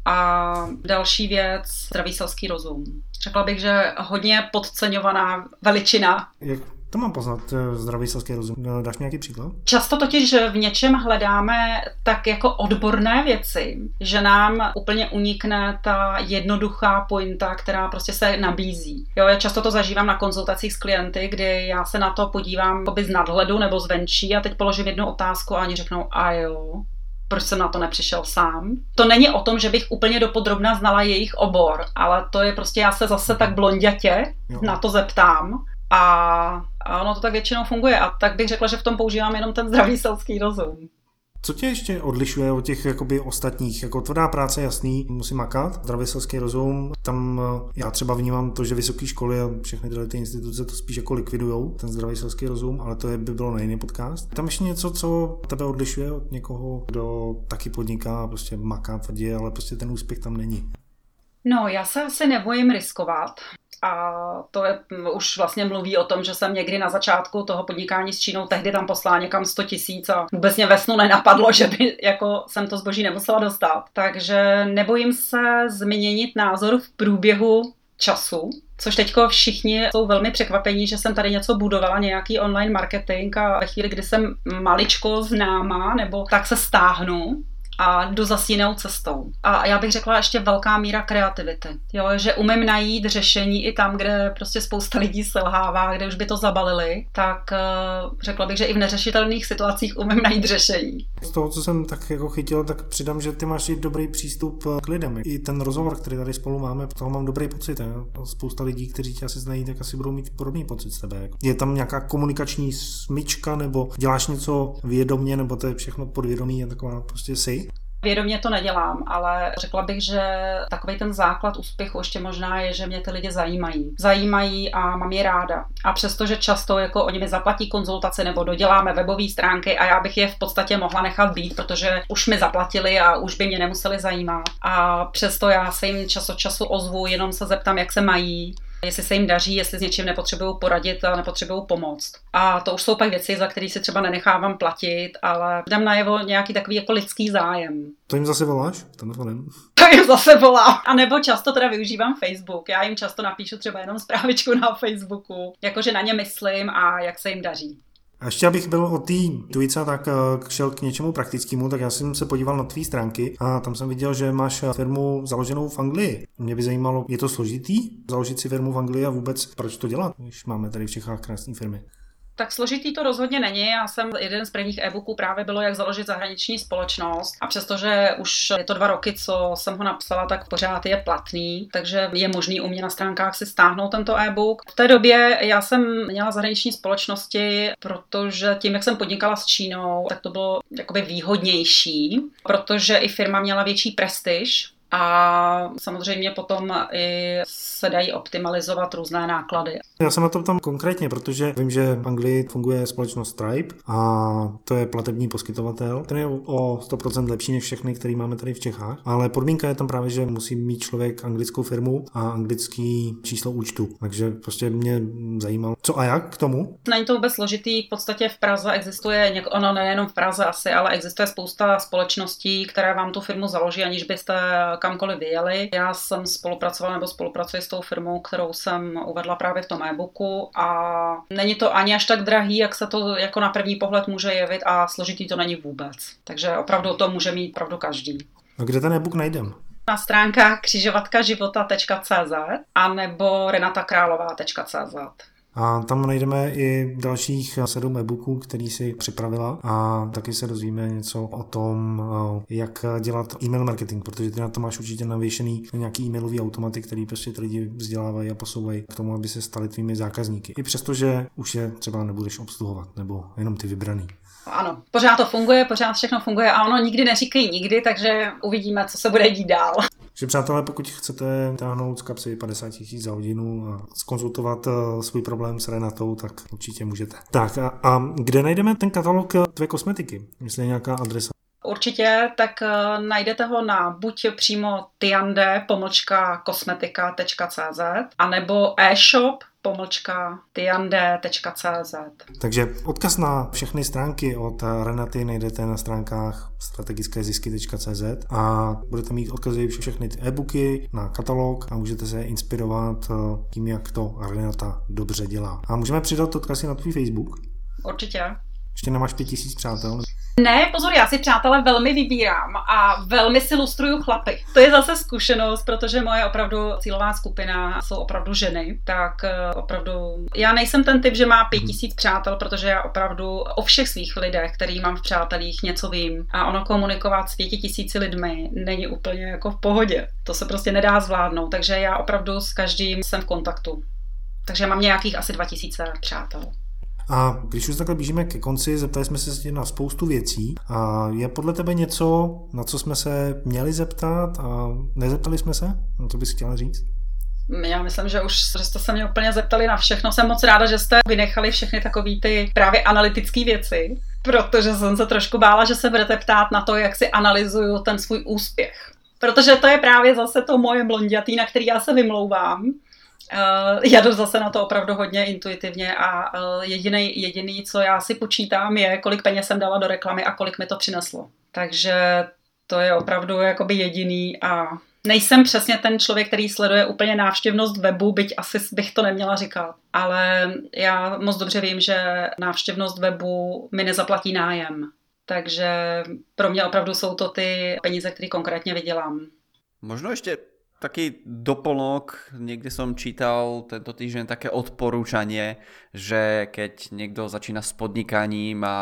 A další věc, zdravý selský rozum. Řekla bych, že hodně podceňovaná veličina. Jak to mám poznat, eh, zdravý selský rozum. No, dáš mi nějaký příklad? Často totiž v něčem hledáme tak jako odborné věci, že nám úplně unikne ta jednoduchá pointa, která prostě se nabízí. Jo, já často to zažívám na konzultacích s klienty, kdy já se na to podívám z nadhledu nebo zvenčí a teď položím jednu otázku a oni řeknou, a jo, proč jsem na to nepřišel sám. To není o tom, že bych úplně dopodrobna znala jejich obor, ale to je prostě, já se zase tak blondětě na to zeptám a, a ono to tak většinou funguje. A tak bych řekla, že v tom používám jenom ten zdravý selský rozum. Co tě ještě odlišuje od těch jakoby ostatních? Jako tvrdá práce, jasný, musí makat, zdravý selský rozum. Tam eh, já třeba vnímám to, že vysoké školy a všechny tyhle ty instituce to spíš jako likvidujou, ten zdravý selský rozum, ale to je, by bylo na jiný podcast. Tam ještě něco, co tebe odlišuje od někoho, kdo taky podniká, prostě maká tvrdě, ale prostě ten úspěch tam není. No, já se asi nebojím riskovat a to je, už vlastně mluví o tom, že jsem někdy na začátku toho podnikání s Čínou tehdy tam poslala někam 100 tisíc a vůbec mě ve snu nenapadlo, že by jako jsem to zboží nemusela dostat. Takže nebojím se změnit názor v průběhu času, což teďko všichni jsou velmi překvapení, že jsem tady něco budovala, nějaký online marketing a ve chvíli, kdy jsem maličko známá, nebo tak se stáhnu, a jdu zase jinou cestou. A já bych řekla ještě velká míra kreativity. Jo, že umím najít řešení i tam, kde prostě spousta lidí selhává, kde už by to zabalili, tak uh, řekla bych, že i v neřešitelných situacích umím najít řešení. Z toho, co jsem tak jako chytil, tak přidám, že ty máš i dobrý přístup k lidem. I ten rozhovor, který tady spolu máme, toho mám dobrý pocit. Jo? Spousta lidí, kteří tě asi znají, tak asi budou mít podobný pocit z tebe. Je tam nějaká komunikační smyčka, nebo děláš něco vědomně, nebo to je všechno podvědomí, a taková prostě si? Vědomě to nedělám, ale řekla bych, že takový ten základ úspěchu ještě možná je, že mě ty lidi zajímají. Zajímají a mám je ráda. A přestože často jako oni mi zaplatí konzultace nebo doděláme webové stránky a já bych je v podstatě mohla nechat být, protože už mi zaplatili a už by mě nemuseli zajímat. A přesto já se jim čas od času ozvu, jenom se zeptám, jak se mají jestli se jim daří, jestli s něčím nepotřebují poradit a nepotřebují pomoct. A to už jsou pak věci, za které si třeba nenechávám platit, ale dám najevo nějaký takový jako lidský zájem. To jim zase voláš telefonem? To jim zase volám. A nebo často teda využívám Facebook. Já jim často napíšu třeba jenom zprávičku na Facebooku, jakože na ně myslím a jak se jim daří. A ještě abych byl o té dvojice, tak eh, šel k něčemu praktickému, tak já jsem se podíval na tvý stránky a tam jsem viděl, že máš firmu založenou v Anglii. Mě by zajímalo, je to složitý založit si firmu v Anglii a vůbec proč to dělat, když máme tady v Čechách krásné firmy? Tak složitý to rozhodně není. Já jsem jeden z prvních e-booků právě bylo, jak založit zahraniční společnost. A přestože už je to dva roky, co jsem ho napsala, tak pořád je platný, takže je možný u mě na stránkách si stáhnout tento e-book. V té době já jsem měla zahraniční společnosti, protože tím, jak jsem podnikala s Čínou, tak to bylo jakoby výhodnější, protože i firma měla větší prestiž a samozřejmě potom i se dají optimalizovat různé náklady. Já jsem na tom tam konkrétně, protože vím, že v Anglii funguje společnost Stripe a to je platební poskytovatel, ten je o 100% lepší než všechny, který máme tady v Čechách, ale podmínka je tam právě, že musí mít člověk anglickou firmu a anglický číslo účtu. Takže prostě mě zajímalo, co a jak k tomu. Není to vůbec složitý, v podstatě v Praze existuje, něk- ono nejenom v Praze asi, ale existuje spousta společností, které vám tu firmu založí, aniž byste kamkoliv vyjeli. Já jsem spolupracovala nebo spolupracuji s tou firmou, kterou jsem uvedla právě v tom e-booku a není to ani až tak drahý, jak se to jako na první pohled může jevit a složitý to není vůbec. Takže opravdu to může mít pravdu každý. A kde ten e-book najdem? Na stránkách křižovatkaživota.cz a nebo renatakrálová.cz. A tam najdeme i dalších sedm e-booků, který si připravila a taky se dozvíme něco o tom, eh, jak dělat e-mail marketing, protože ty na to máš určitě navěšený nějaký e-mailový automaty, který prostě ty lidi vzdělávají a posouvají k tomu, aby se stali tvými zákazníky. I přesto, že už je třeba nebudeš obsluhovat, nebo jenom ty vybraný. Ano, pořád to funguje, pořád všechno funguje a ono nikdy neříkají nikdy, takže uvidíme, co se bude dít dál. Takže přátelé, pokud chcete táhnout z kapsy 50 tisíc za hodinu a skonzultovat eh, svůj problém s Renatou, tak určitě můžete. Tak a, a kde najdeme ten katalog eh, tvé kosmetiky? Je nějaká adresa? Určitě, tak uh, najdete ho na buď přímo tiande pomlčka kosmetika.cz anebo e-shop pomlčka tiande.cz. Takže odkaz na všechny stránky od Renaty najdete na stránkách strategickézisky.cz a budete mít odkazy všechny ty e-booky na katalog a můžete se inspirovat eh, tím, jak to Renata dobře dělá. A můžeme přidat odkazy na tvůj Facebook? Určitě. Ještě nemáš pět tisíc přátel? Ne, pozor, já si přátelé velmi vybírám a velmi si lustruju chlapy. To je zase zkušenost, protože moje opravdu cílová skupina jsou opravdu ženy, tak eh, opravdu já nejsem ten typ, že má pět mhm. tisíc přátel, protože já opravdu o všech svých lidech, který mám v přátelích, něco vím a ono komunikovat s pěti tisíci lidmi není úplně jako v pohodě. To se prostě nedá zvládnout, takže já opravdu s každým jsem v kontaktu. Takže mám nějakých asi 2000 přátel. A když už takhle blížíme ke konci, zeptali jsme se na spoustu věcí. A je podle tebe něco, na co jsme se měli zeptat a nezeptali jsme se? Na to bys chtěla říct? Já myslím, že už jste se mě úplně zeptali na všechno. Jsem moc ráda, že jste vynechali všechny takové ty právě analytické věci, protože jsem se trošku bála, že se budete ptát na to, jak si analyzuju ten svůj úspěch. Protože to je právě zase to moje blondětý, na který já se vymlouvám já jdu zase na to opravdu hodně intuitivně a uh, jediný, jediný, co já si počítám, je, kolik peněz jsem dala do reklamy a kolik mi to přineslo. Takže to je opravdu jakoby jediný a nejsem přesně ten člověk, který sleduje úplně návštěvnost webu, byť asi bych to neměla říkat. Ale já moc dobře vím, že návštěvnost webu mi nezaplatí nájem. Takže pro mě opravdu jsou to ty peníze, které konkrétně vydělám. Možno ještě taký doplnok, niekde som čítal tento týždeň také odporúčanie, že keď niekto začína s podnikaním a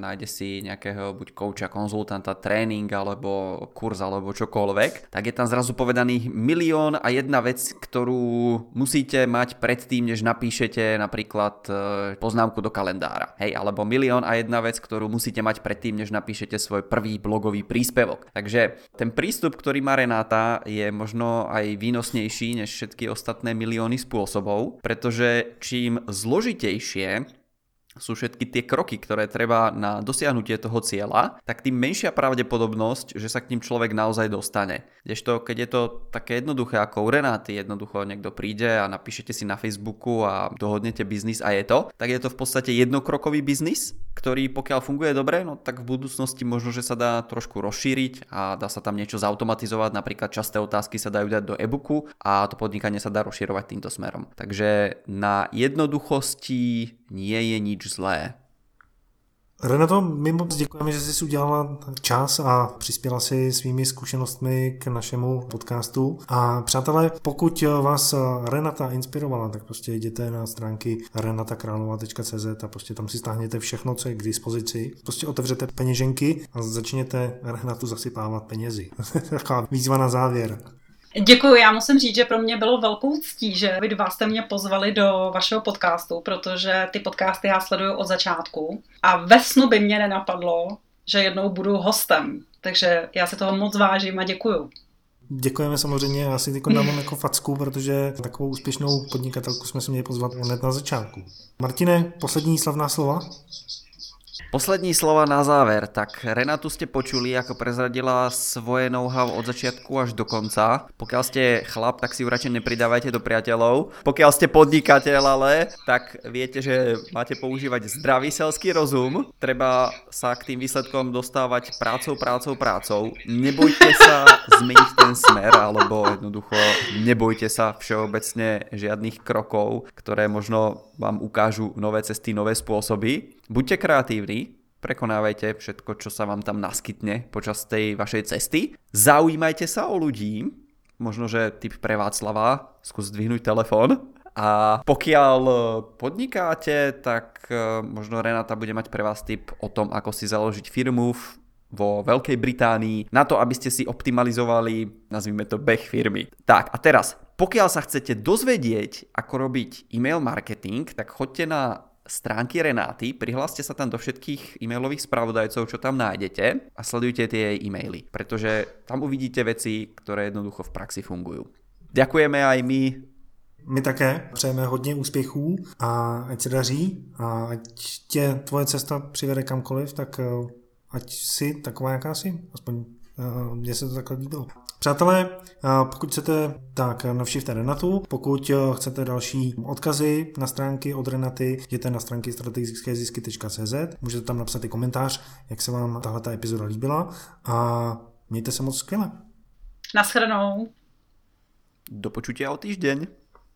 nájde si nejakého buď kouča, konzultanta, tréning alebo kurz alebo čokoľvek, tak je tam zrazu povedaný milión a jedna vec, ktorú musíte mať predtým, než napíšete napríklad e, poznámku do kalendára. Hej, alebo milión a jedna vec, ktorú musíte mať predtým, než napíšete svoj prvý blogový príspevok. Takže ten prístup, ktorý má Renáta, je možno aj výnosnejší než všetky ostatné milióny spôsobov, pretože čím zložitejšie sú všetky tie kroky, ktoré treba na dosiahnutie toho cieľa, tak tým menšia pravdepodobnosť, že sa k tým človek naozaj dostane. Kdežto, keď je to také jednoduché ako u Renáty, jednoducho niekto príde a napíšete si na Facebooku a dohodnete biznis a je to, tak je to v podstate jednokrokový biznis, ktorý pokiaľ funguje dobre, no tak v budúcnosti možno, že sa dá trošku rozšíriť a dá sa tam niečo zautomatizovať, napríklad časté otázky sa dajú dať do e-booku a to podnikanie sa dá rozširovať týmto smerom. Takže na jednoduchosti nie je nič zlé. Renato, my moc děkujeme, že jsi udělala čas a přispěla si svými zkušenostmi k našemu podcastu. A přátelé, pokud vás Renata inspirovala, tak prostě jděte na stránky renatakrálova.cz a prostě tam si stáhněte všechno, co je k dispozici. Prostě otevřete peněženky a začněte Renatu zasypávat penězi. Taková výzva na závěr. Děkuji, já musím říct, že pro mě bylo velkou ctí, že vy dva jste mě pozvali do vašeho podcastu, protože ty podcasty já sleduju od začátku a ve snu by mě nenapadlo, že jednou budu hostem. Takže já se toho moc vážím a děkuju. Děkujeme samozřejmě, já si teď dám jako facku, protože takovou úspěšnou podnikatelku jsme se měli pozvat hned na začátku. Martine, poslední slavná slova? Poslední slova na záver. Tak Renatu ste počuli, ako prezradila svoje know-how od začiatku až do konca. Pokiaľ ste chlap, tak si ju radšej nepridávajte do priateľov. Pokiaľ ste podnikateľ ale, tak viete, že máte používať zdravý selský rozum. Treba sa k tým výsledkom dostávať prácou, prácou, prácou. Nebojte sa zmeniť ten smer, alebo jednoducho nebojte sa všeobecne žiadnych krokov, ktoré možno vám ukážu nové cesty, nové spôsoby. Buďte kreatívni, prekonávajte všetko, čo sa vám tam naskytne počas tej vašej cesty. Zaujímajte sa o ľudí, možno, že typ pre Václava, skús zdvihnúť telefón. A pokiaľ podnikáte, tak e, možno Renata bude mať pre vás tip o tom, ako si založiť firmu vo Veľkej Británii na to, aby ste si optimalizovali, nazvime to, beh firmy. Tak a teraz, pokiaľ sa chcete dozvedieť, ako robiť e-mail marketing, tak choďte na stránky Renáty, prihláste sa tam do všetkých e-mailových spravodajcov, čo tam nájdete a sledujte tie jej e-maily, pretože tam uvidíte veci, ktoré jednoducho v praxi fungujú. Ďakujeme aj my. My také přejeme hodně úspěchů a ať se daří a ať tě tvoje cesta přivede kamkoliv, tak eh, ať si taková, jaká jsi. Aspoň mně se to takhle líbilo. Přátelé, pokud chcete, tak navštivte Renatu. Pokud chcete další odkazy na stránky od Renaty, jděte na stránky strategickézisky.cz. Můžete tam napsat i komentář, jak se vám tahle epizoda líbila a mějte se moc skvěle. Naschledanou. Do počutia o týždeň.